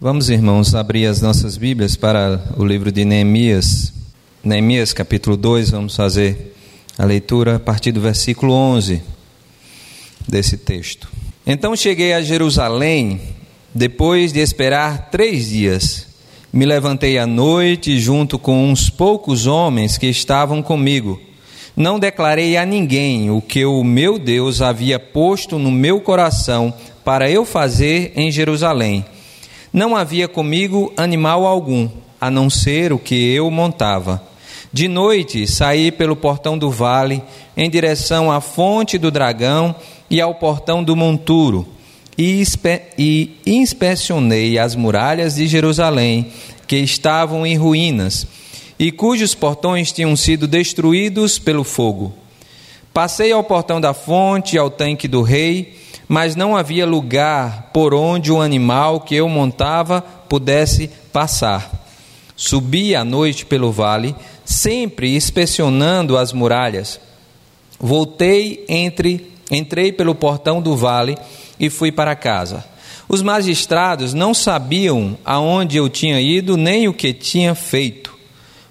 Vamos, irmãos, abrir as nossas Bíblias para o livro de Neemias. Neemias, capítulo 2, vamos fazer a leitura a partir do versículo 11 desse texto. Então cheguei a Jerusalém, depois de esperar três dias. Me levantei à noite junto com uns poucos homens que estavam comigo. Não declarei a ninguém o que o meu Deus havia posto no meu coração para eu fazer em Jerusalém não havia comigo animal algum, a não ser o que eu montava. De noite saí pelo portão do vale, em direção à fonte do dragão e ao portão do monturo, e, inspe e inspecionei as muralhas de Jerusalém, que estavam em ruínas, e cujos portões tinham sido destruídos pelo fogo. Passei ao portão da fonte, ao tanque do rei, mas não havia lugar por onde o animal que eu montava pudesse passar. Subi à noite pelo vale, sempre inspecionando as muralhas. Voltei entre, entrei pelo portão do vale e fui para casa. Os magistrados não sabiam aonde eu tinha ido nem o que tinha feito,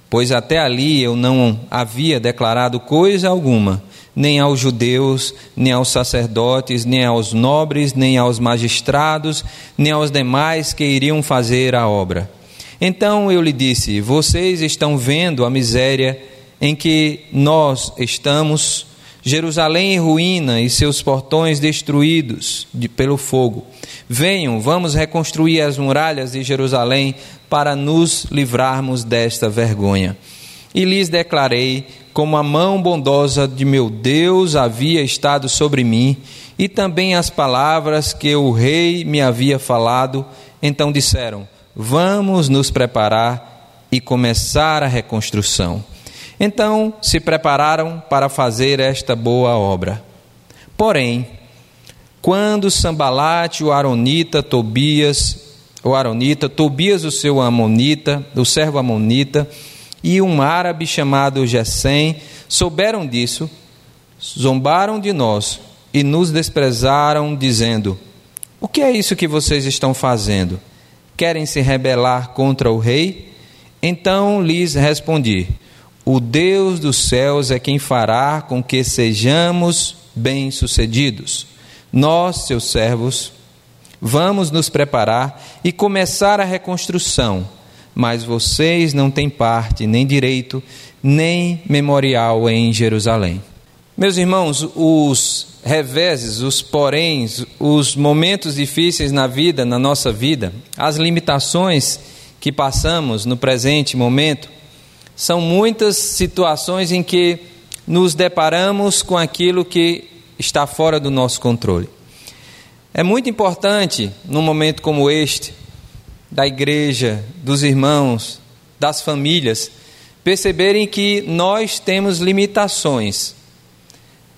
pois até ali eu não havia declarado coisa alguma nem aos judeus, nem aos sacerdotes, nem aos nobres, nem aos magistrados, nem aos demais que iriam fazer a obra. Então eu lhe disse: Vocês estão vendo a miséria em que nós estamos, Jerusalém em ruína e seus portões destruídos de, pelo fogo. Venham, vamos reconstruir as muralhas de Jerusalém para nos livrarmos desta vergonha. E lhes declarei como a mão bondosa de meu Deus havia estado sobre mim, e também as palavras que o rei me havia falado. Então disseram: Vamos nos preparar e começar a reconstrução. Então se prepararam para fazer esta boa obra. Porém, quando Sambalate, o Aronita, Tobias, o Aronita, Tobias, o seu Amonita, o servo Amonita, e um árabe chamado Gesem souberam disso, zombaram de nós e nos desprezaram, dizendo: O que é isso que vocês estão fazendo? Querem se rebelar contra o rei? Então lhes respondi: O Deus dos céus é quem fará com que sejamos bem-sucedidos. Nós, seus servos, vamos nos preparar e começar a reconstrução mas vocês não têm parte, nem direito, nem memorial em Jerusalém. Meus irmãos, os reveses, os poréns, os momentos difíceis na vida, na nossa vida, as limitações que passamos no presente momento, são muitas situações em que nos deparamos com aquilo que está fora do nosso controle. É muito importante, num momento como este, da igreja, dos irmãos, das famílias, perceberem que nós temos limitações.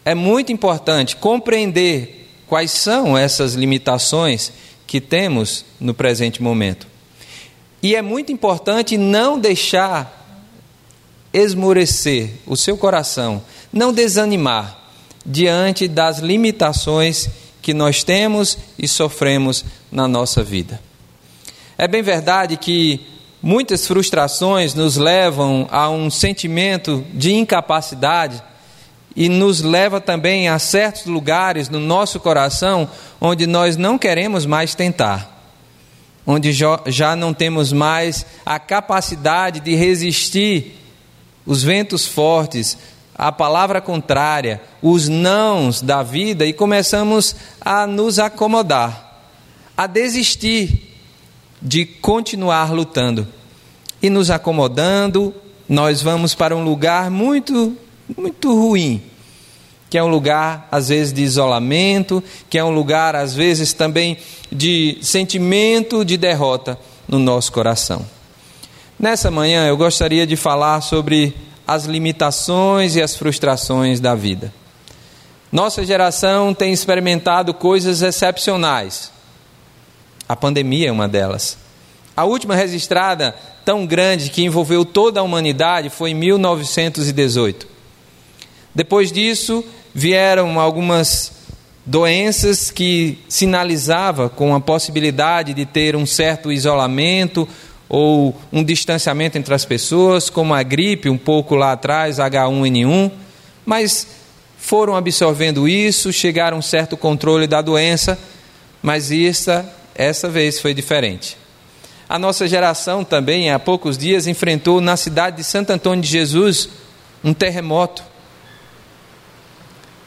É muito importante compreender quais são essas limitações que temos no presente momento. E é muito importante não deixar esmorecer o seu coração, não desanimar diante das limitações que nós temos e sofremos na nossa vida. É bem verdade que muitas frustrações nos levam a um sentimento de incapacidade e nos leva também a certos lugares no nosso coração onde nós não queremos mais tentar, onde já não temos mais a capacidade de resistir os ventos fortes, a palavra contrária, os nãos da vida e começamos a nos acomodar, a desistir de continuar lutando. E nos acomodando, nós vamos para um lugar muito, muito ruim, que é um lugar, às vezes, de isolamento, que é um lugar, às vezes, também de sentimento de derrota no nosso coração. Nessa manhã, eu gostaria de falar sobre as limitações e as frustrações da vida. Nossa geração tem experimentado coisas excepcionais a pandemia é uma delas. A última registrada, tão grande que envolveu toda a humanidade, foi em 1918. Depois disso, vieram algumas doenças que sinalizava com a possibilidade de ter um certo isolamento ou um distanciamento entre as pessoas, como a gripe um pouco lá atrás, H1N1, mas foram absorvendo isso, chegaram a um certo controle da doença, mas esta, essa vez foi diferente. A nossa geração também, há poucos dias, enfrentou na cidade de Santo Antônio de Jesus um terremoto.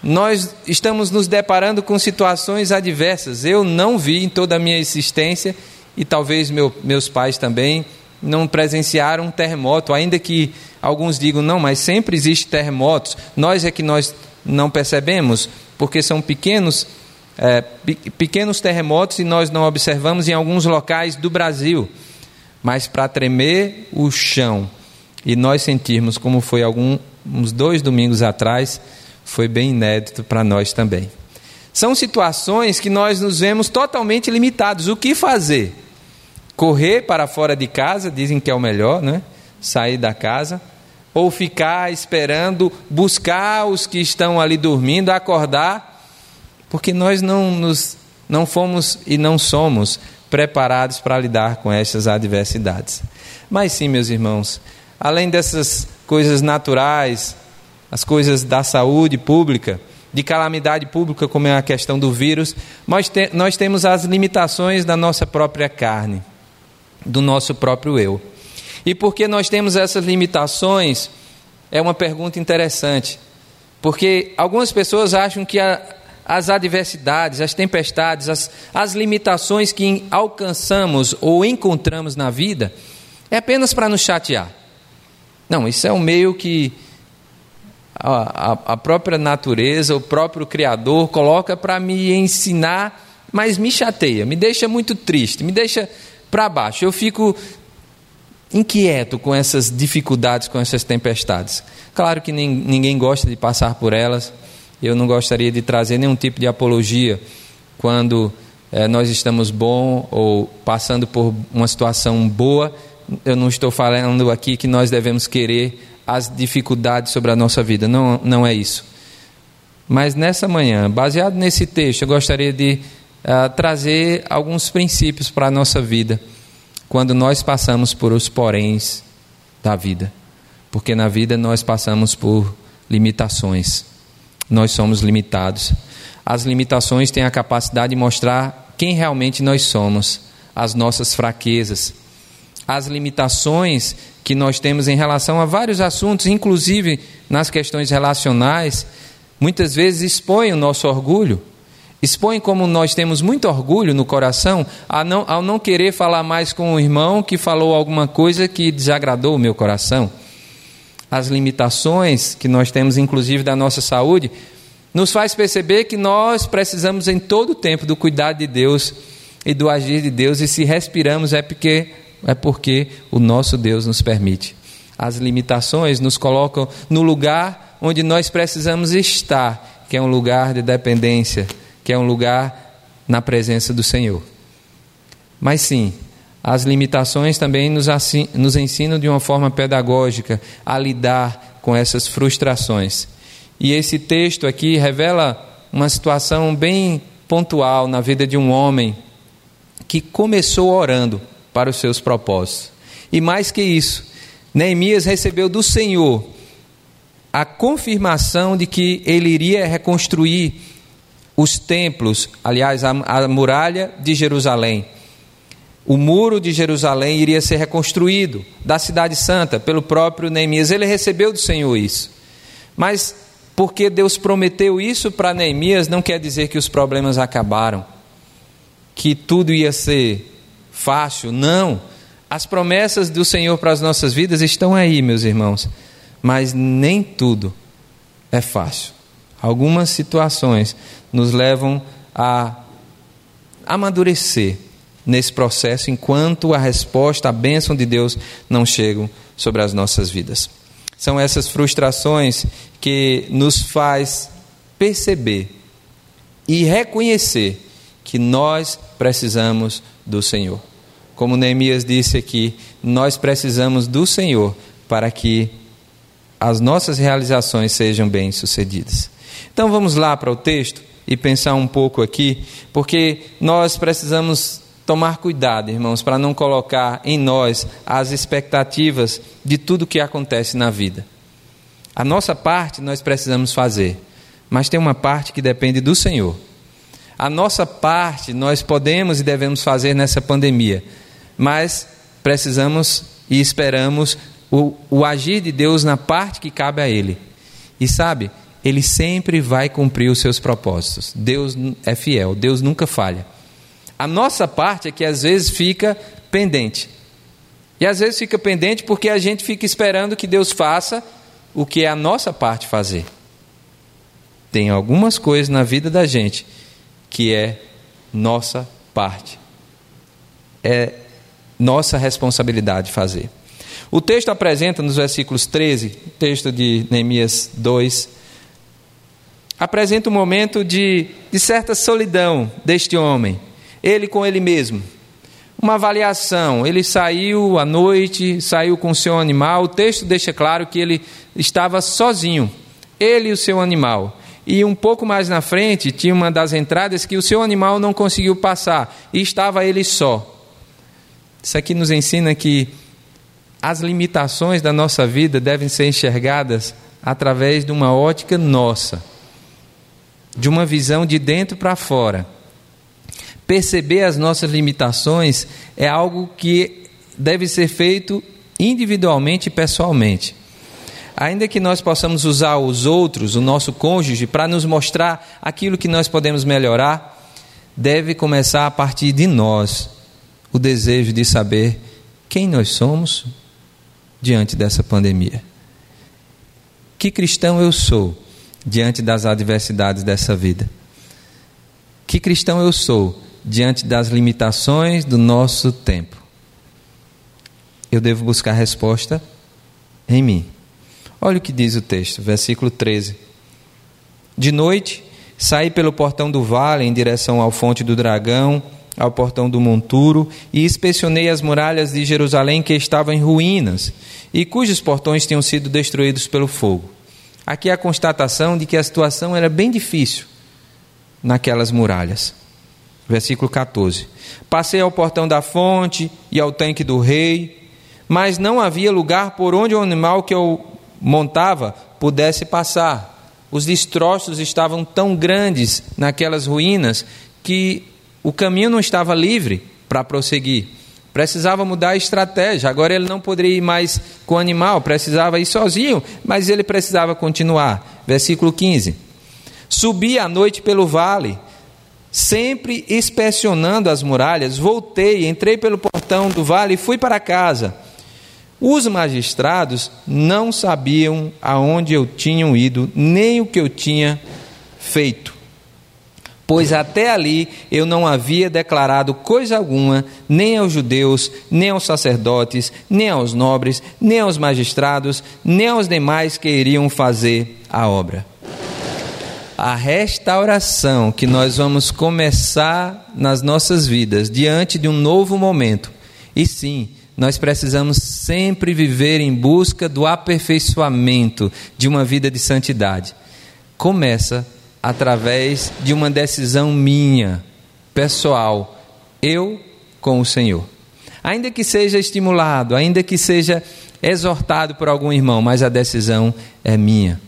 Nós estamos nos deparando com situações adversas. Eu não vi em toda a minha existência, e talvez meu, meus pais também, não presenciaram um terremoto, ainda que alguns digam, não, mas sempre existe terremotos. Nós é que nós não percebemos, porque são pequenos, é, pequenos terremotos e nós não observamos em alguns locais do Brasil. Mas para tremer o chão e nós sentirmos como foi algum, uns dois domingos atrás, foi bem inédito para nós também. São situações que nós nos vemos totalmente limitados. O que fazer? Correr para fora de casa, dizem que é o melhor, né? Sair da casa ou ficar esperando buscar os que estão ali dormindo, acordar, porque nós não, nos, não fomos e não somos preparados para lidar com essas adversidades. Mas sim, meus irmãos, além dessas coisas naturais, as coisas da saúde pública, de calamidade pública, como é a questão do vírus, nós, te, nós temos as limitações da nossa própria carne, do nosso próprio eu. E porque nós temos essas limitações, é uma pergunta interessante. Porque algumas pessoas acham que a, as adversidades, as tempestades, as, as limitações que alcançamos ou encontramos na vida é apenas para nos chatear. Não, isso é um meio que a, a, a própria natureza, o próprio Criador coloca para me ensinar, mas me chateia, me deixa muito triste, me deixa para baixo. Eu fico inquieto com essas dificuldades, com essas tempestades. Claro que ninguém gosta de passar por elas. Eu não gostaria de trazer nenhum tipo de apologia quando é, nós estamos bom ou passando por uma situação boa. Eu não estou falando aqui que nós devemos querer as dificuldades sobre a nossa vida. Não, não é isso. Mas nessa manhã, baseado nesse texto, eu gostaria de uh, trazer alguns princípios para a nossa vida quando nós passamos por os poréns da vida. Porque na vida nós passamos por limitações. Nós somos limitados. As limitações têm a capacidade de mostrar quem realmente nós somos, as nossas fraquezas. As limitações que nós temos em relação a vários assuntos, inclusive nas questões relacionais, muitas vezes expõem o nosso orgulho expõe como nós temos muito orgulho no coração não, ao não querer falar mais com o irmão que falou alguma coisa que desagradou o meu coração. As limitações que nós temos, inclusive da nossa saúde, nos faz perceber que nós precisamos em todo o tempo do cuidado de Deus e do agir de Deus, e se respiramos é porque, é porque o nosso Deus nos permite. As limitações nos colocam no lugar onde nós precisamos estar, que é um lugar de dependência, que é um lugar na presença do Senhor. Mas sim, as limitações também nos, nos ensinam de uma forma pedagógica a lidar com essas frustrações. E esse texto aqui revela uma situação bem pontual na vida de um homem que começou orando para os seus propósitos. E mais que isso, Neemias recebeu do Senhor a confirmação de que ele iria reconstruir os templos, aliás, a, a muralha de Jerusalém. O muro de Jerusalém iria ser reconstruído da Cidade Santa pelo próprio Neemias. Ele recebeu do Senhor isso. Mas porque Deus prometeu isso para Neemias, não quer dizer que os problemas acabaram, que tudo ia ser fácil. Não. As promessas do Senhor para as nossas vidas estão aí, meus irmãos. Mas nem tudo é fácil. Algumas situações nos levam a amadurecer nesse processo enquanto a resposta, a bênção de Deus não chegam sobre as nossas vidas. São essas frustrações que nos faz perceber e reconhecer que nós precisamos do Senhor. Como Neemias disse aqui, nós precisamos do Senhor para que as nossas realizações sejam bem-sucedidas. Então vamos lá para o texto. e pensar um pouco aqui, porque nós precisamos tomar cuidado, irmãos, para não colocar em nós as expectativas de tudo que acontece na vida. A nossa parte nós precisamos fazer, mas tem uma parte que depende do Senhor. A nossa parte nós podemos e devemos fazer nessa pandemia, mas precisamos e esperamos o, o agir de Deus na parte que cabe a Ele. E sabe, Ele sempre vai cumprir os seus propósitos. Deus é fiel, Deus nunca falha. A nossa parte é que às vezes fica pendente. E às vezes fica pendente porque a gente fica esperando que Deus faça o que é a nossa parte fazer. Tem algumas coisas na vida da gente que é nossa parte. É nossa responsabilidade fazer. O texto apresenta nos versículos 13, texto de Neemias 2, apresenta um momento de, de certa solidão deste homem, ele com ele mesmo. Uma avaliação, ele saiu à noite, saiu com o seu animal, o texto deixa claro que ele estava sozinho, ele e o seu animal. E um pouco mais na frente tinha uma das entradas que o seu animal não conseguiu passar e estava ele só. Isso aqui nos ensina que as limitações da nossa vida devem ser enxergadas através de uma ótica nossa, de uma visão de dentro para fora. Perceber as nossas limitações é algo que deve ser feito individualmente e pessoalmente. Ainda que nós possamos usar os outros, o nosso cônjuge, para nos mostrar aquilo que nós podemos melhorar, deve começar a partir de nós o desejo de saber quem nós somos diante dessa pandemia. Que cristão eu sou diante das adversidades dessa vida? Que cristão eu sou diante das limitações do nosso tempo? Eu devo buscar resposta em mim. Olha o que diz o texto, versículo 13. De noite, saí pelo portão do vale em direção ao fonte do dragão ao portão do monturo e inspecionei as muralhas de Jerusalém que estavam em ruínas e cujos portões tinham sido destruídos pelo fogo. Aqui a constatação de que a situação era bem difícil naquelas muralhas. Versículo 14: Passei ao portão da fonte e ao tanque do rei, mas não havia lugar por onde o animal que eu montava pudesse passar. Os destroços estavam tão grandes naquelas ruínas que o caminho não estava livre para prosseguir. Precisava mudar a estratégia. Agora ele não poderia ir mais com o animal, precisava ir sozinho, mas ele precisava continuar. Versículo 15: Subi à noite pelo vale, sempre inspecionando as muralhas, voltei, entrei pelo portão do vale e fui para casa. Os magistrados não sabiam aonde eu tinha ido, nem o que eu tinha feito pois até ali eu não havia declarado coisa alguma, nem aos judeus, nem aos sacerdotes, nem aos nobres, nem aos magistrados, nem aos demais que iriam fazer a obra. A restauração que nós vamos começar nas nossas vidas diante de um novo momento. E sim, nós precisamos sempre viver em busca do aperfeiçoamento de uma vida de santidade. Começa através de uma decisão minha, pessoal, eu com o Senhor. Ainda que seja estimulado, ainda que seja exortado por algum irmão, mas a decisão é minha.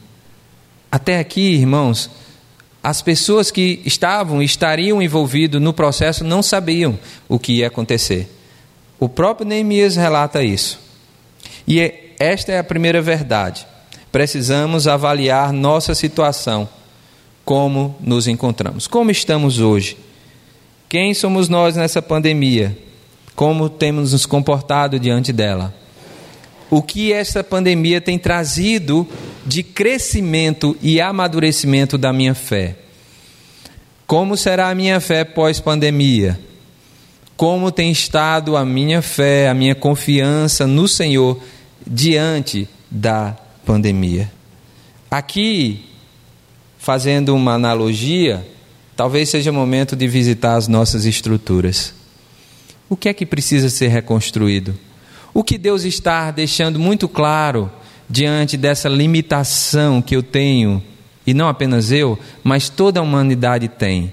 Até aqui, irmãos, as pessoas que estavam e estariam envolvidos no processo não sabiam o que ia acontecer. O próprio Neemias relata isso. E é, esta é a primeira verdade. Precisamos avaliar nossa situação como nos encontramos. Como estamos hoje? Quem somos nós nessa pandemia? Como temos nos comportado diante dela? O que essa pandemia tem trazido de crescimento e amadurecimento da minha fé? Como será a minha fé pós-pandemia? Como tem estado a minha fé, a minha confiança no Senhor diante da pandemia? Aqui fazendo uma analogia, talvez seja momento de visitar as nossas estruturas. O que é que precisa ser reconstruído? O que Deus está deixando muito claro diante dessa limitação que eu tenho e não apenas eu, mas toda a humanidade tem.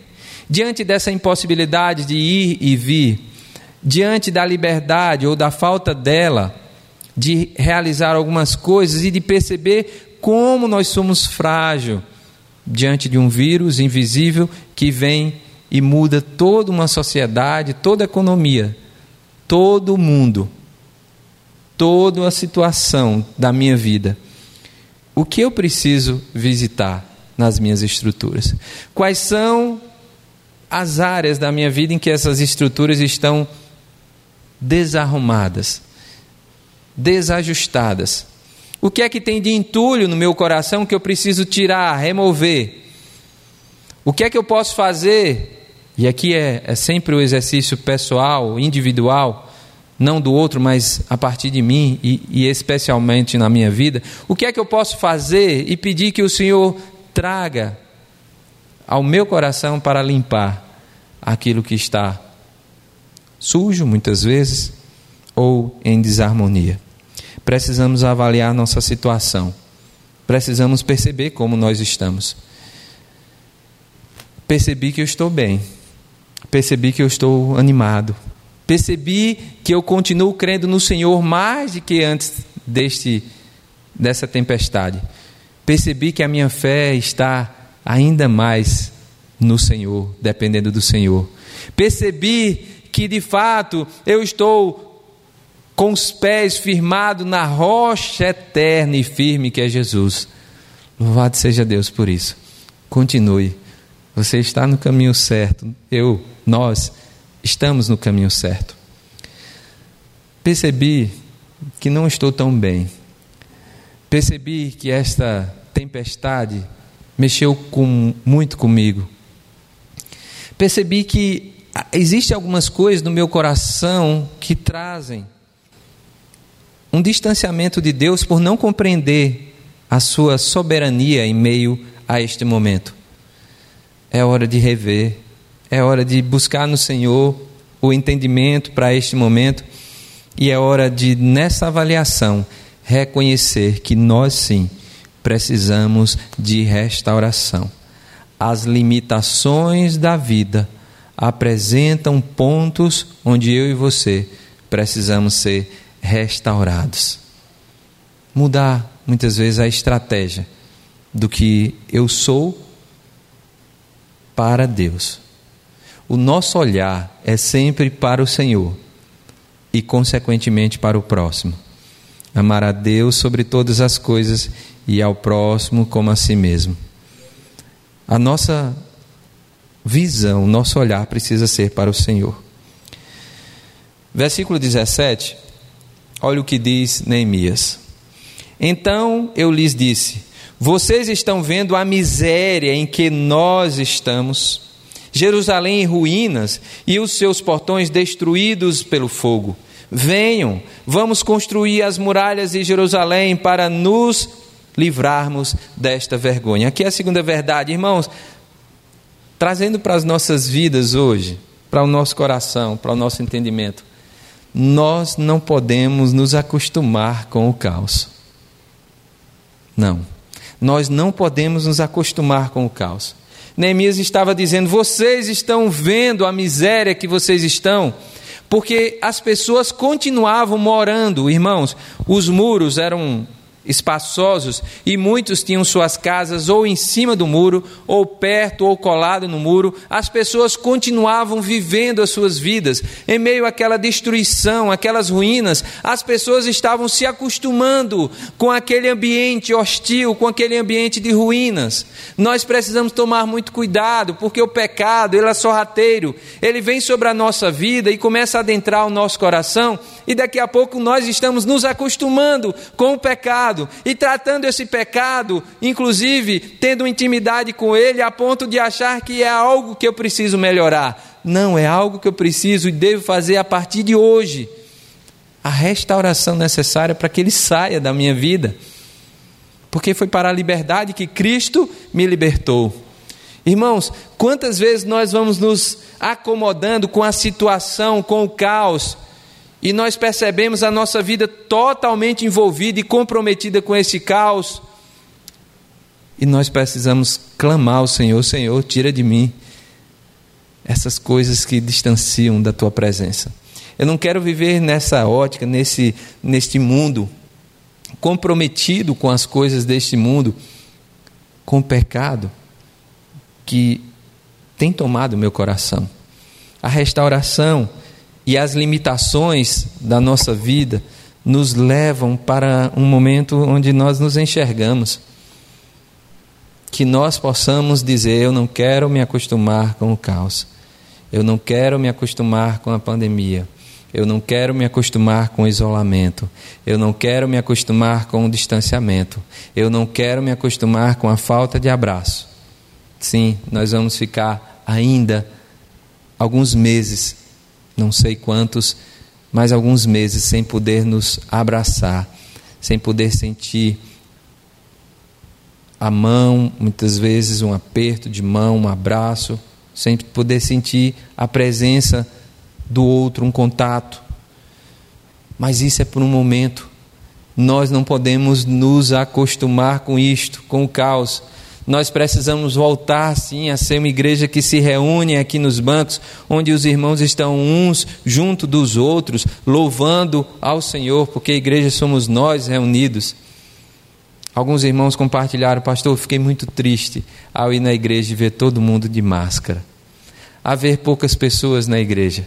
Diante dessa impossibilidade de ir e vir, diante da liberdade ou da falta dela de realizar algumas coisas e de perceber como nós somos frágeis diante de um vírus invisível que vem e muda toda uma sociedade, toda a economia, todo o mundo, toda a situação da minha vida. O que eu preciso visitar nas minhas estruturas? Quais são as áreas da minha vida em que essas estruturas estão desarrumadas, desajustadas? O que é que tem de entulho no meu coração que eu preciso tirar, remover? O que é que eu posso fazer? E aqui é, é sempre o exercício pessoal, individual, não do outro, mas a partir de mim e, e especialmente na minha vida. O que é que eu posso fazer e pedir que o Senhor traga ao meu coração para limpar aquilo que está sujo, muitas vezes, ou em desarmonia? precisamos avaliar nossa situação. Precisamos perceber como nós estamos. Percebi que eu estou bem. Percebi que eu estou animado. Percebi que eu continuo crendo no Senhor mais do que antes deste dessa tempestade. Percebi que a minha fé está ainda mais no Senhor, dependendo do Senhor. Percebi que de fato eu estou com os pés firmados na rocha eterna e firme que é Jesus. Louvado seja Deus por isso. Continue. Você está no caminho certo. Eu, nós, estamos no caminho certo. Percebi que não estou tão bem. Percebi que esta tempestade mexeu com, muito comigo. Percebi que existem algumas coisas no meu coração que trazem um distanciamento de Deus por não compreender a sua soberania em meio a este momento. É hora de rever, é hora de buscar no Senhor o entendimento para este momento e é hora de, nessa avaliação, reconhecer que nós sim precisamos de restauração. As limitações da vida apresentam pontos onde eu e você precisamos ser restaurados. Mudar muitas vezes a estratégia do que eu sou para Deus. O nosso olhar é sempre para o Senhor e, consequentemente, para o próximo. Amar a Deus sobre todas as coisas e ao próximo como a si mesmo. A nossa visão, nosso olhar precisa ser para o Senhor. Versículo 17 Olha o que diz Neemias. Então eu lhes disse: Vocês estão vendo a miséria em que nós estamos, Jerusalém em ruínas e os seus portões destruídos pelo fogo. Venham, vamos construir as muralhas de Jerusalém para nos livrarmos desta vergonha. Aqui é a segunda verdade, irmãos, trazendo para as nossas vidas hoje, para o nosso coração, para o nosso entendimento nós não podemos nos acostumar com o caos. Não. Nós não podemos nos acostumar com o caos. Neemias estava dizendo: vocês estão vendo a miséria que vocês estão, porque as pessoas continuavam morando, irmãos, os muros eram espaçosos e muitos tinham suas casas ou em cima do muro, ou perto ou colado no muro. As pessoas continuavam vivendo as suas vidas em meio àquela destruição, aquelas ruínas. As pessoas estavam se acostumando com aquele ambiente hostil, com aquele ambiente de ruínas. Nós precisamos tomar muito cuidado, porque o pecado, ele é sorrateiro, ele vem sobre a nossa vida e começa a adentrar o nosso coração, e daqui a pouco nós estamos nos acostumando com o pecado pecado e tratando esse pecado, inclusive tendo intimidade com ele a ponto de achar que é algo que eu preciso melhorar. Não, é algo que eu preciso e devo fazer a partir de hoje. A restauração necessária para que ele saia da minha vida. Porque foi para a liberdade que Cristo me libertou. Irmãos, quantas vezes nós vamos nos acomodando com a situação, com o caos, e nós percebemos a nossa vida totalmente envolvida e comprometida com esse caos. E nós precisamos clamar ao Senhor: Senhor, tira de mim essas coisas que distanciam da tua presença. Eu não quero viver nessa ótica, nesse, neste mundo, comprometido com as coisas deste mundo, com o pecado que tem tomado meu coração. A restauração e as limitações da nossa vida nos levam para um momento onde nós nos enxergamos. Que nós possamos dizer: Eu não quero me acostumar com o caos, eu não quero me acostumar com a pandemia, eu não quero me acostumar com o isolamento, eu não quero me acostumar com o distanciamento, eu não quero me acostumar com a falta de abraço. Sim, nós vamos ficar ainda alguns meses, não sei quantos, mas alguns meses sem poder nos abraçar, sem poder sentir a mão, muitas vezes um aperto de mão, um abraço, sem poder sentir a presença do outro, um contato. Mas isso é por um momento. Nós não podemos nos acostumar com isto, com o caos. Nós precisamos voltar, sim, a ser uma igreja que se reúne aqui nos bancos, onde os irmãos estão uns junto dos outros, louvando ao Senhor, porque a igreja somos nós reunidos. Alguns irmãos compartilharam, pastor, fiquei muito triste ao ir na igreja e ver todo mundo de máscara. A ver poucas pessoas na igreja.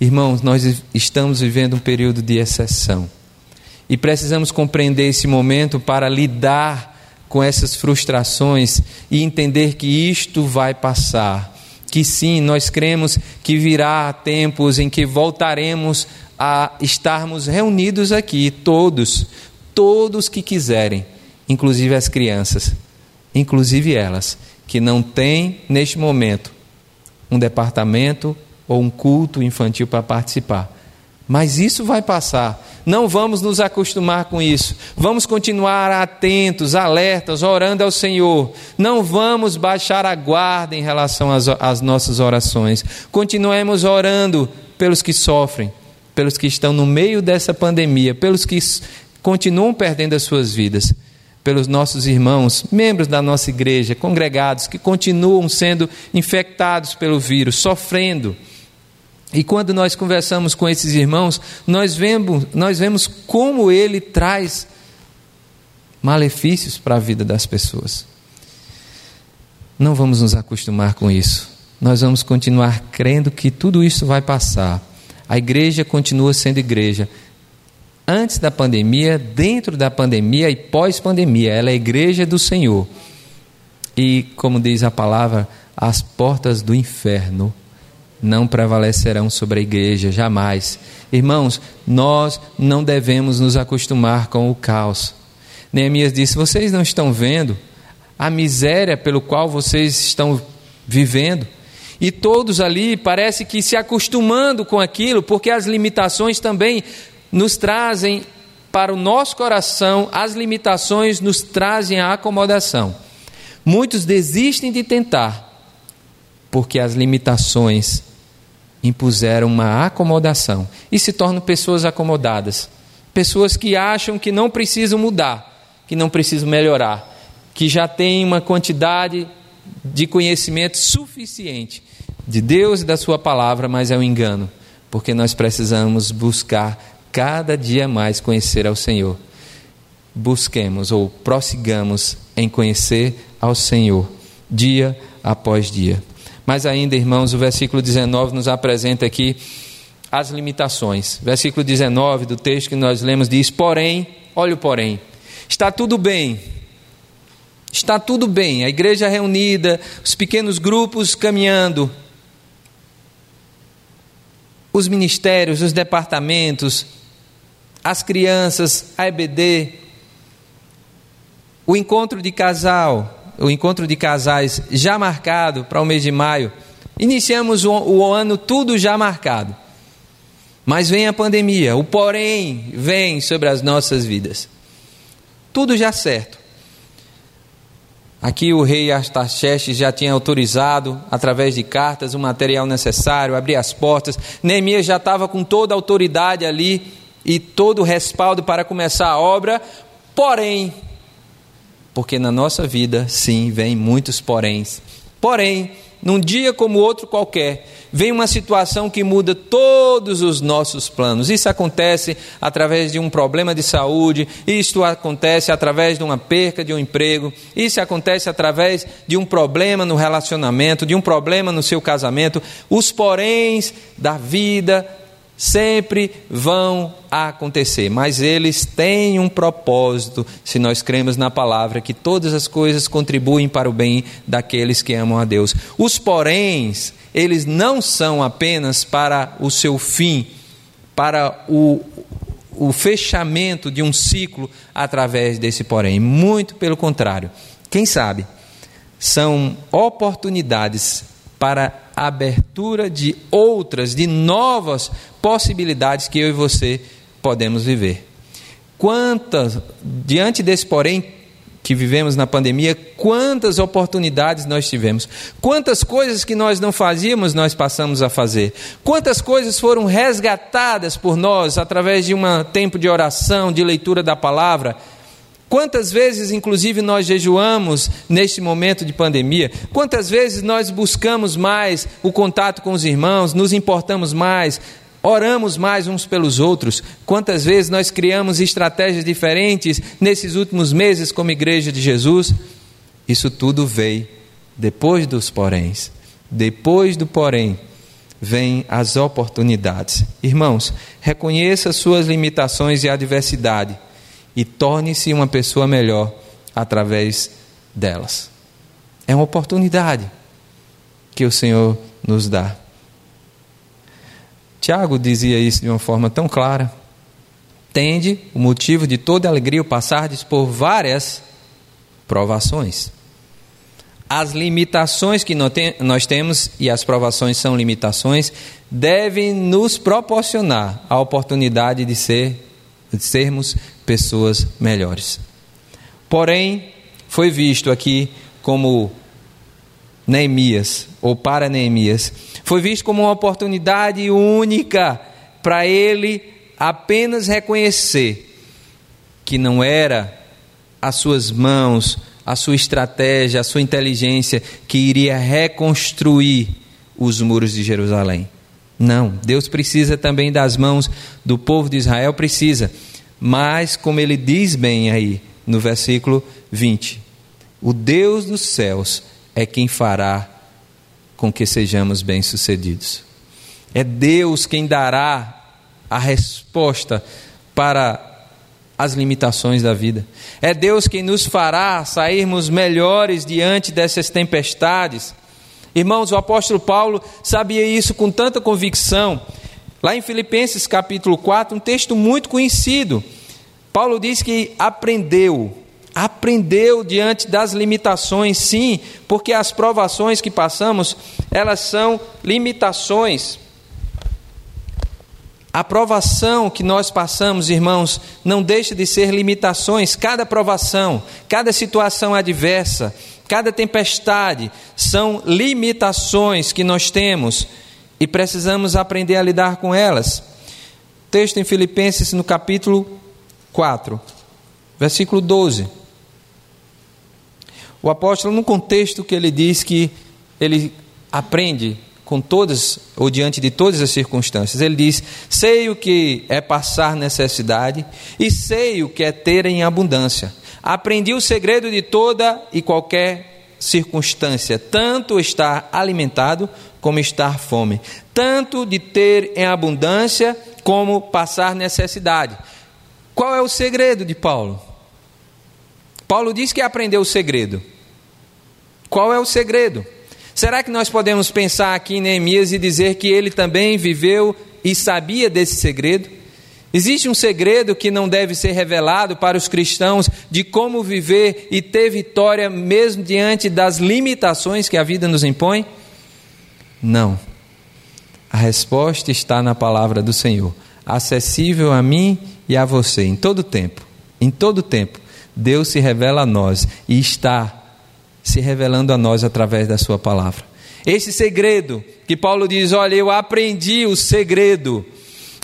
Irmãos, nós estamos vivendo um período de exceção. E precisamos compreender esse momento para lidar com essas frustrações e entender que isto vai passar. Que sim, nós cremos que virá tempos em que voltaremos a estarmos reunidos aqui, todos, todos que quiserem, inclusive as crianças, inclusive elas, que não têm neste momento um departamento ou um culto infantil para participar. Mas isso vai passar não vamos nos acostumar com isso. Vamos continuar atentos, alertas, orando ao Senhor. Não vamos baixar a guarda em relação às, às nossas orações. Continuemos orando pelos que sofrem, pelos que estão no meio dessa pandemia, pelos que continuam perdendo as suas vidas pelos nossos irmãos, membros da nossa igreja, congregados, que continuam sendo infectados pelo vírus, sofrendo. E quando nós conversamos com esses irmãos, nós vemos, nós vemos como ele traz malefícios para a vida das pessoas. Não vamos nos acostumar com isso. Nós vamos continuar crendo que tudo isso vai passar. A igreja continua sendo igreja. Antes da pandemia, dentro da pandemia e pós-pandemia, ela é a igreja do Senhor. E, como diz a palavra, as portas do inferno não prevalecerão sobre a igreja, jamais. Irmãos, nós não devemos nos acostumar com o caos. Neemias disse: Vocês não estão vendo a miséria pelo qual vocês estão vivendo? E todos ali parece que se acostumando com aquilo, porque as limitações também nos trazem para o nosso coração, as limitações nos trazem a acomodação. Muitos desistem de tentar, porque as limitações impuseram uma acomodação e se tornam pessoas acomodadas. Pessoas que acham que não precisam mudar, que não precisam melhorar, que já têm uma quantidade de conhecimento suficiente de Deus e da Sua palavra, mas é um engano, porque nós precisamos buscar cada dia mais conhecer ao Senhor. Busquemos ou prossigamos em conhecer ao Senhor, dia após dia. Mas ainda, irmãos, o versículo 19 nos apresenta aqui as limitações. Versículo 19 do texto que nós lemos diz: Porém, olha o porém, está tudo bem. Está tudo bem, a igreja reunida, os pequenos grupos caminhando, os ministérios, os departamentos, as crianças, a EBD, o encontro de casal, o encontro de casais já marcado para o mês de maio. Iniciamos o, o ano tudo já marcado. Mas vem a pandemia, o porém vem sobre as nossas vidas. Tudo já certo. Aqui o rei Artaxerxes já tinha autorizado, através de cartas, o material necessário, abrir as portas. Neemias já estava com toda a autoridade ali e todo o respaldo para começar a obra. Porém, Porque na nossa vida, sim, vem muitos poréns. Porém, num dia como outro qualquer, vem uma situação que muda todos os nossos planos. Isso acontece através de um problema de saúde, isto acontece através de uma perca de um emprego, isso acontece através de um problema no relacionamento, de um problema no seu casamento. Os poréns da vida sempre vão acontecer, mas eles têm um propósito, se nós cremos na palavra, que todas as coisas contribuem para o bem daqueles que amam a Deus. Os poréns, eles não são apenas para o seu fim, para o, o fechamento de um ciclo através desse porém, muito pelo contrário. Quem sabe? São oportunidades para abertura de outras, de novas possibilidades que eu e você podemos viver. Quantas, diante desse porém que vivemos na pandemia, quantas oportunidades nós tivemos, quantas coisas que nós não fazíamos, nós passamos a fazer, quantas coisas foram resgatadas por nós através de um tempo de oração, de leitura da palavra. Quantas vezes, inclusive, nós jejuamos neste momento de pandemia? Quantas vezes nós buscamos mais o contato com os irmãos, nos importamos mais, oramos mais uns pelos outros. Quantas vezes nós criamos estratégias diferentes nesses últimos meses como Igreja de Jesus? Isso tudo veio depois dos poréns. Depois do porém, vêm as oportunidades. Irmãos, reconheça suas limitações e adversidade e torne-se uma pessoa melhor através delas. É uma oportunidade que o Senhor nos dá. Tiago dizia isso de uma forma tão clara. Tende o motivo de toda alegria o passardes por várias provações. As limitações que nós temos, e as provações são limitações, devem nos proporcionar a oportunidade de, ser, de sermos pessoas melhores. Porém, foi visto aqui como Neemias, ou para Neemias, foi visto como uma oportunidade única para ele apenas reconhecer que não era as suas mãos, a sua estratégia, a sua inteligência que iria reconstruir os muros de Jerusalém. Não, Deus precisa também das mãos do povo de Israel, precisa. Mas, como ele diz bem aí no versículo 20, o Deus dos céus é quem fará com que sejamos bem-sucedidos. É Deus quem dará a resposta para as limitações da vida. É Deus quem nos fará sairmos melhores diante dessas tempestades. Irmãos, o apóstolo Paulo sabia isso com tanta convicção. Lá em Filipenses capítulo 4, um texto muito conhecido. Paulo diz que aprendeu aprendeu diante das limitações, sim, porque as provações que passamos, elas são limitações. A provação que nós passamos, irmãos, não deixa de ser limitações. Cada provação, cada situação adversa, cada tempestade são limitações que nós temos e precisamos aprender a lidar com elas. Texto em Filipenses, no capítulo 4, versículo 12. O apóstolo, no contexto que ele diz que ele aprende com todas, ou diante de todas as circunstâncias, ele diz: Sei o que é passar necessidade e sei o que é ter em abundância. Aprendi o segredo de toda e qualquer circunstância, tanto estar alimentado como estar fome, tanto de ter em abundância como passar necessidade. Qual é o segredo de Paulo? Paulo diz que aprendeu o segredo. Qual é o segredo? Será que nós podemos pensar aqui em Neemias e dizer que ele também viveu e sabia desse segredo? Existe um segredo que não deve ser revelado para os cristãos de como viver e ter vitória mesmo diante das limitações que a vida nos impõe? Não. A resposta está na palavra do Senhor, acessível a mim e a você em todo tempo. Em todo tempo. Deus se revela a nós e está se revelando a nós através da Sua palavra. Esse segredo que Paulo diz: Olha, eu aprendi o segredo,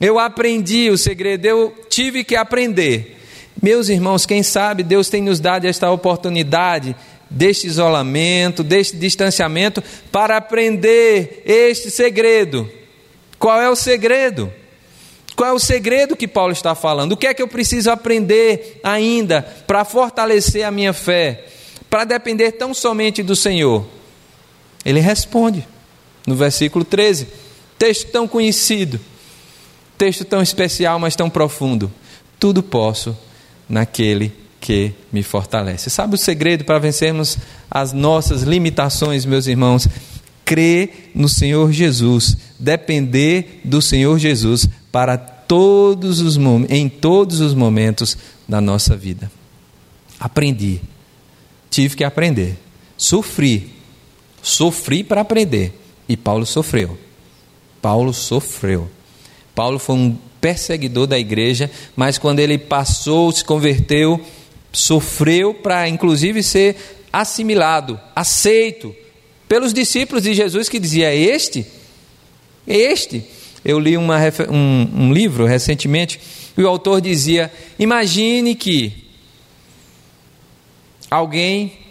eu aprendi o segredo, eu tive que aprender. Meus irmãos, quem sabe Deus tem nos dado esta oportunidade deste isolamento, deste distanciamento, para aprender este segredo. Qual é o segredo? Qual é o segredo que Paulo está falando? O que é que eu preciso aprender ainda para fortalecer a minha fé? Para depender tão somente do Senhor? Ele responde no versículo 13. Texto tão conhecido, texto tão especial, mas tão profundo. Tudo posso naquele que me fortalece. Sabe o segredo para vencermos as nossas limitações, meus irmãos? Crer no Senhor Jesus, depender do Senhor Jesus para todos os em todos os momentos da nossa vida. Aprendi. Tive que aprender. Sofri. Sofri para aprender. E Paulo sofreu. Paulo sofreu. Paulo foi um perseguidor da igreja, mas quando ele passou, se converteu, sofreu para inclusive ser assimilado, aceito pelos discípulos de Jesus que dizia: "Este, este". Eu li uma, um, um livro recentemente e o autor dizia: imagine que alguém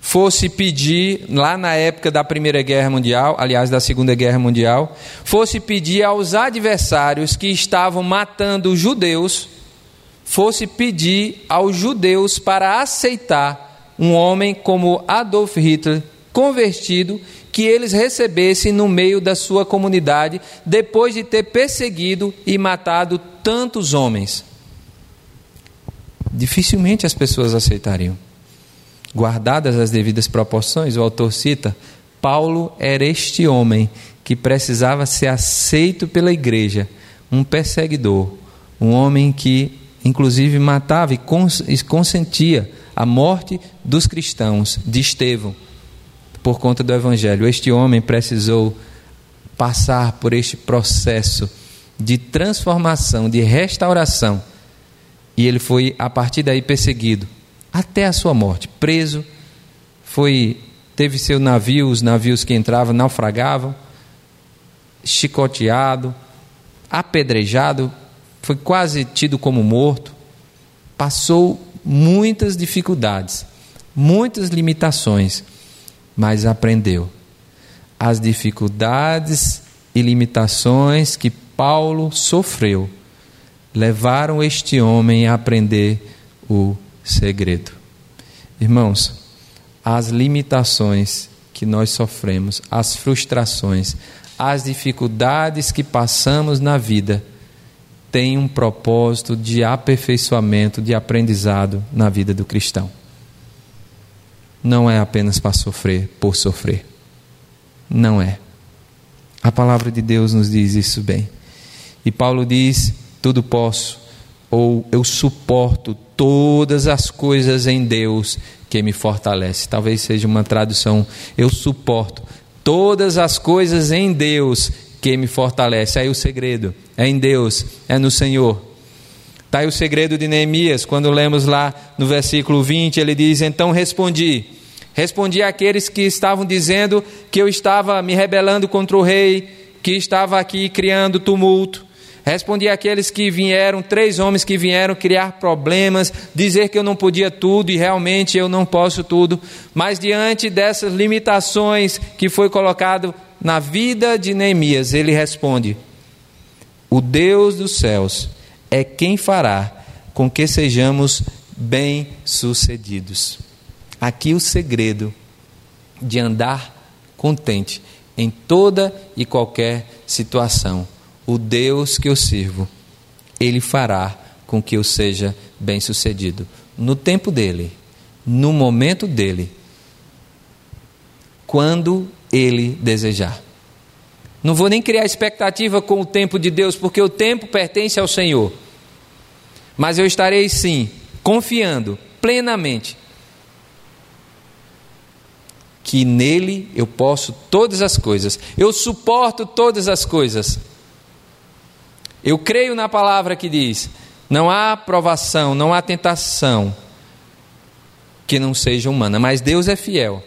fosse pedir, lá na época da Primeira Guerra Mundial, aliás, da Segunda Guerra Mundial, fosse pedir aos adversários que estavam matando judeus, fosse pedir aos judeus para aceitar um homem como Adolf Hitler, convertido, que eles recebessem no meio da sua comunidade, depois de ter perseguido e matado tantos homens. Dificilmente as pessoas aceitariam guardadas as devidas proporções, o autor cita: Paulo era este homem que precisava ser aceito pela igreja, um perseguidor, um homem que, inclusive, matava e consentia a morte dos cristãos, de Estevão, por conta do evangelho. Este homem precisou passar por este processo de transformação, de restauração, e ele foi, a partir daí, perseguido até a sua morte, preso, foi teve seu navio, os navios que entravam naufragavam, chicoteado, apedrejado, foi quase tido como morto, passou muitas dificuldades, muitas limitações, mas aprendeu. As dificuldades e limitações que Paulo sofreu levaram este homem a aprender o segredo. Irmãos, as limitações que nós sofremos, as frustrações, as dificuldades que passamos na vida, têm um propósito de aperfeiçoamento, de aprendizado na vida do cristão. Não é apenas para sofrer por sofrer. Não é. A palavra de Deus nos diz isso bem. E Paulo diz: tudo posso, ou eu suporto todas as coisas em Deus que me fortalece. Talvez seja uma tradução, eu suporto todas as coisas em Deus que me fortalece. Aí o segredo é em Deus, é no Senhor. Está aí o segredo de Neemias, quando lemos lá no versículo 20, ele diz: Então respondi. Respondi àqueles que estavam dizendo que eu estava me rebelando contra o rei, que estava aqui criando tumulto. Respondi àqueles que vieram, três homens que vieram criar problemas, dizer que eu não podia tudo e realmente eu não posso tudo. Mas diante dessas limitações que foi colocado na vida de Neemias, ele responde: O Deus dos céus é quem fará com que sejamos bem-sucedidos. Aqui o segredo de andar contente em toda e qualquer situação o Deus que eu sirvo, ele fará com que eu seja bem-sucedido no tempo dele, no momento dele, quando ele desejar. Não vou nem criar expectativa com o tempo de Deus, porque o tempo pertence ao Senhor. Mas eu estarei sim, confiando plenamente que nele eu posso todas as coisas, eu suporto todas as coisas eu creio na palavra que diz: não há provação, não há tentação que não seja humana, mas Deus é fiel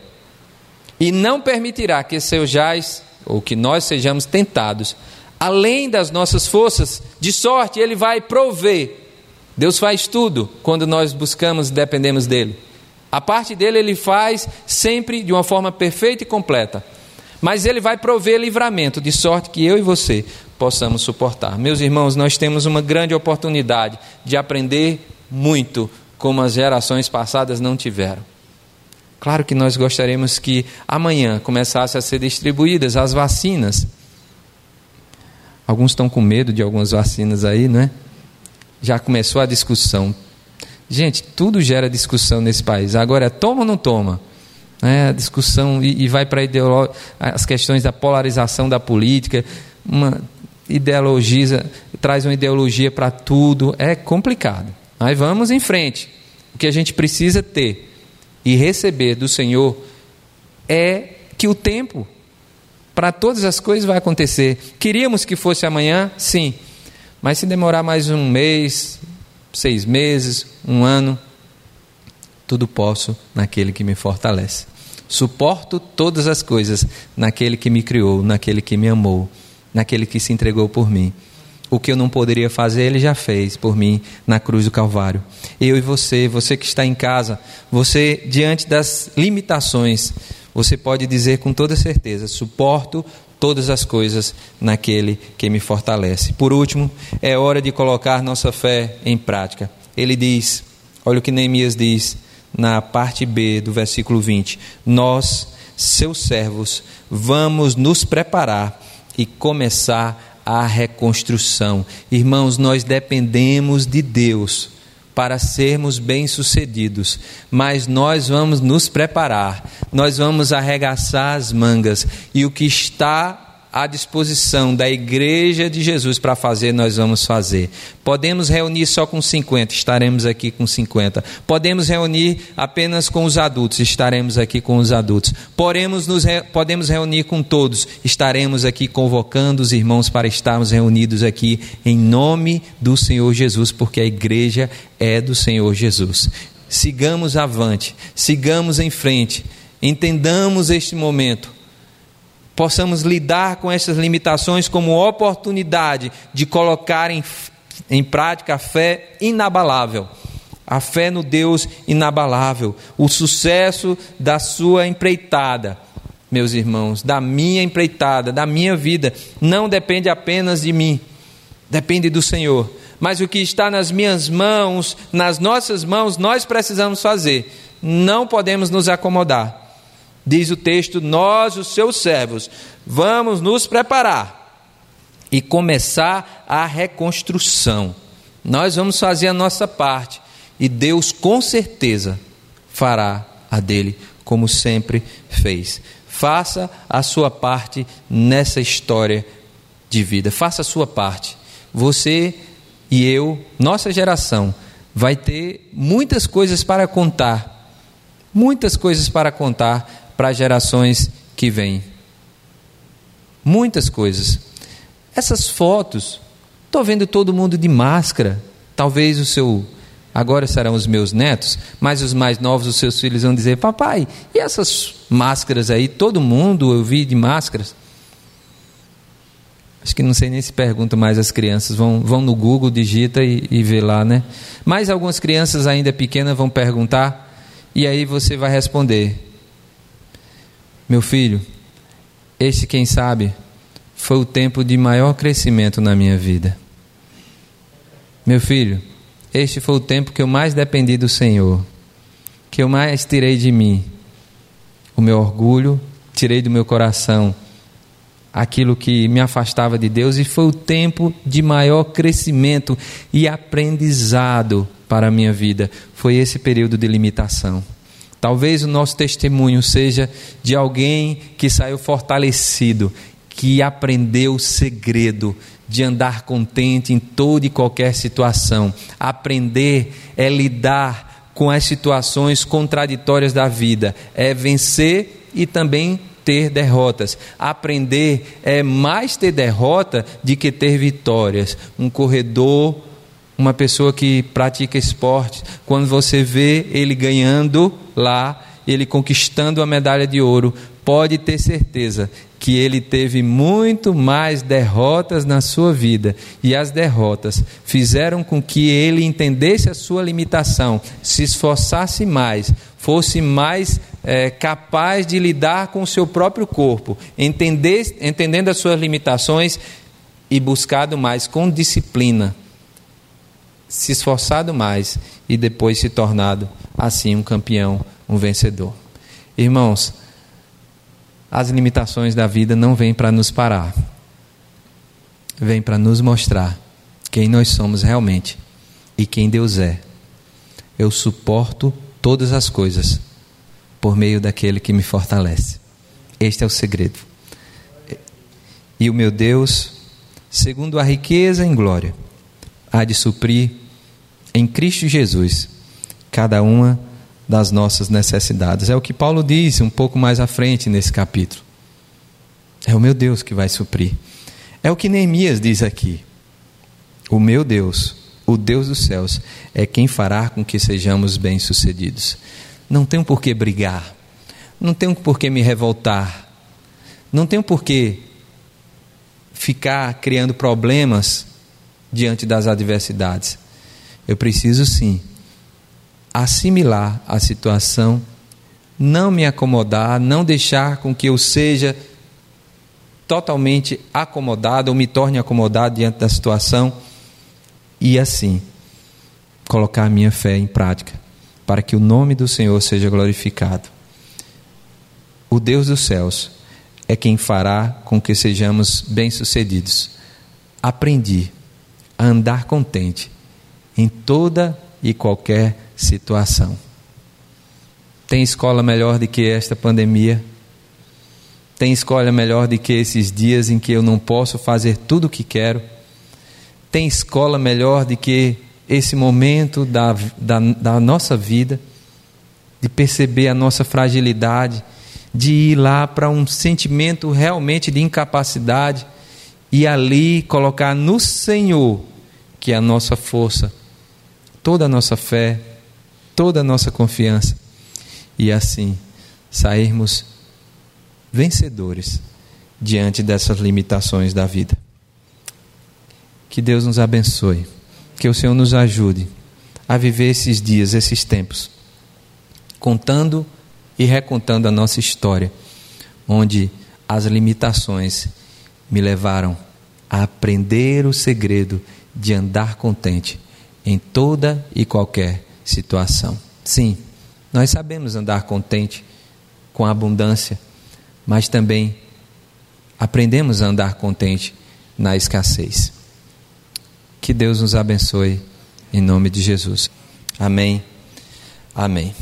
e não permitirá que sejais ou que nós sejamos tentados além das nossas forças, de sorte Ele vai prover Deus faz tudo quando nós buscamos e dependemos dele. A parte dele ele faz sempre de uma forma perfeita e completa. Mas ele vai prover livramento, de sorte que eu e você possamos suportar. Meus irmãos, nós temos uma grande oportunidade de aprender muito como as gerações passadas não tiveram. Claro que nós gostaríamos que amanhã começasse a ser distribuídas as vacinas. Alguns estão com medo de algumas vacinas aí, não é? Já começou a discussão. Gente, tudo gera discussão nesse país. Agora é toma ou não toma? É, a discussão e, e vai para as questões da polarização da política. Uma, ideologiza, traz uma ideologia para tudo, é complicado. Mas vamos em frente. O que a gente precisa ter e receber do Senhor é que o tempo para todas as coisas vai acontecer. Queríamos que fosse amanhã, sim, mas se demorar mais um mês, seis meses, um ano, tudo posso naquele que me fortalece. Suporto todas as coisas naquele que me criou, naquele que me amou naquele que se entregou por mim. O que eu não poderia fazer, ele já fez por mim na cruz do Calvário. Eu e você, você que está em casa, você, diante das limitações, você pode dizer com toda certeza: suporto todas as coisas naquele que me fortalece. Por último, é hora de colocar nossa fé em prática. Ele diz: olha o que Neemias diz na parte B do versículo 20: Nós, seus servos, vamos nos preparar e começar a reconstrução. Irmãos, nós dependemos de Deus para sermos bem-sucedidos, mas nós vamos nos preparar, nós vamos arregaçar as mangas e o que está à disposição da igreja de Jesus para fazer, nós vamos fazer. Podemos reunir só com 50, estaremos aqui com 50. Podemos reunir apenas com os adultos, estaremos aqui com os adultos. Podemos, nos, podemos reunir com todos, estaremos aqui convocando os irmãos para estarmos reunidos aqui em nome do Senhor Jesus, porque a igreja é do Senhor Jesus. Sigamos avante, sigamos em frente, entendamos este momento possamos lidar com essas limitações como oportunidade de colocar em, em prática a fé inabalável. A fé no Deus inabalável, o sucesso da sua empreitada, meus irmãos, da minha empreitada, da minha vida, não depende apenas de mim, depende do Senhor. Mas o que está nas minhas mãos, nas nossas mãos, nós precisamos fazer. Não podemos nos acomodar. Diz o texto: Nós, os seus servos, vamos nos preparar e começar a reconstrução. Nós vamos fazer a nossa parte e Deus com certeza fará a dele, como sempre fez. Faça a sua parte nessa história de vida. Faça a sua parte. Você e eu, nossa geração, vai ter muitas coisas para contar. Muitas coisas para contar para gerações que vêm. Muitas coisas. Essas fotos, estou vendo todo mundo de máscara. Talvez o seu. Agora serão os meus netos, mas os mais novos, os seus filhos, vão dizer: Papai, e essas máscaras aí? Todo mundo eu vi de máscaras. Acho que não sei nem se pergunta mais as crianças. Vão, vão no Google, digita e, e vê lá, né? Mas algumas crianças ainda pequenas vão perguntar, e aí você vai responder: meu filho, este, quem sabe, foi o tempo de maior crescimento na minha vida. Meu filho, este foi o tempo que eu mais dependi do Senhor, que eu mais tirei de mim o meu orgulho, tirei do meu coração aquilo que me afastava de Deus e foi o tempo de maior crescimento e aprendizado para a minha vida. Foi esse período de limitação. Talvez o nosso testemunho seja de alguém que saiu fortalecido, que aprendeu o segredo de andar contente em toda e qualquer situação. Aprender é lidar com as situações contraditórias da vida, é vencer e também ter derrotas. Aprender é mais ter derrota do que ter vitórias. Um corredor uma pessoa que pratica esporte, quando você vê ele ganhando lá, ele conquistando a medalha de ouro, pode ter certeza que ele teve muito mais derrotas na sua vida, e as derrotas fizeram com que ele entendesse a sua limitação, se esforçasse mais, fosse mais é, capaz de lidar com o seu próprio corpo, entender, entendendo as suas limitações e buscado mais com disciplina, se esforçado mais e depois se tornado assim um campeão, um vencedor. Irmãos, as limitações da vida não vêm para nos parar, vêm para nos mostrar quem nós somos realmente e quem Deus é. Eu suporto todas as coisas por meio daquele que me fortalece. Este é o segredo. E o meu Deus, segundo a riqueza em glória, há de suprir em Cristo Jesus cada uma das nossas necessidades. É o que Paulo diz um pouco mais à frente nesse capítulo. É o meu Deus que vai suprir. É o que Neemias diz aqui. O meu Deus, o Deus dos céus, é quem fará com que sejamos bem-sucedidos. Não tenho por que brigar, não tenho por que me revoltar, não tenho por que ficar criando problemas diante das adversidades. Eu preciso sim assimilar a situação, não me acomodar, não deixar com que eu seja totalmente acomodado ou me torne acomodado diante da situação e assim colocar a minha fé em prática para que o nome do Senhor seja glorificado. O Deus dos céus é quem fará com que sejamos bem-sucedidos. Aprendi a andar contente em toda e qualquer situação. Tem escola melhor do que esta pandemia? Tem escola melhor do que esses dias em que eu não posso fazer tudo o que quero? Tem escola melhor do que esse momento da, da, da nossa vida, de perceber a nossa fragilidade, de ir lá para um sentimento realmente de incapacidade e ali colocar no Senhor, que é a nossa força, toda a nossa fé, toda a nossa confiança e assim sairmos vencedores diante dessas limitações da vida. Que Deus nos abençoe, que o Senhor nos ajude a viver esses dias, esses tempos, contando e recontando a nossa história, onde as limitações me levaram a aprender o segredo de andar contente em toda e qualquer situação. Sim, nós sabemos andar contente com a abundância, mas também aprendemos a andar contente na escassez. Que Deus nos abençoe em nome de Jesus. Amém. Amém.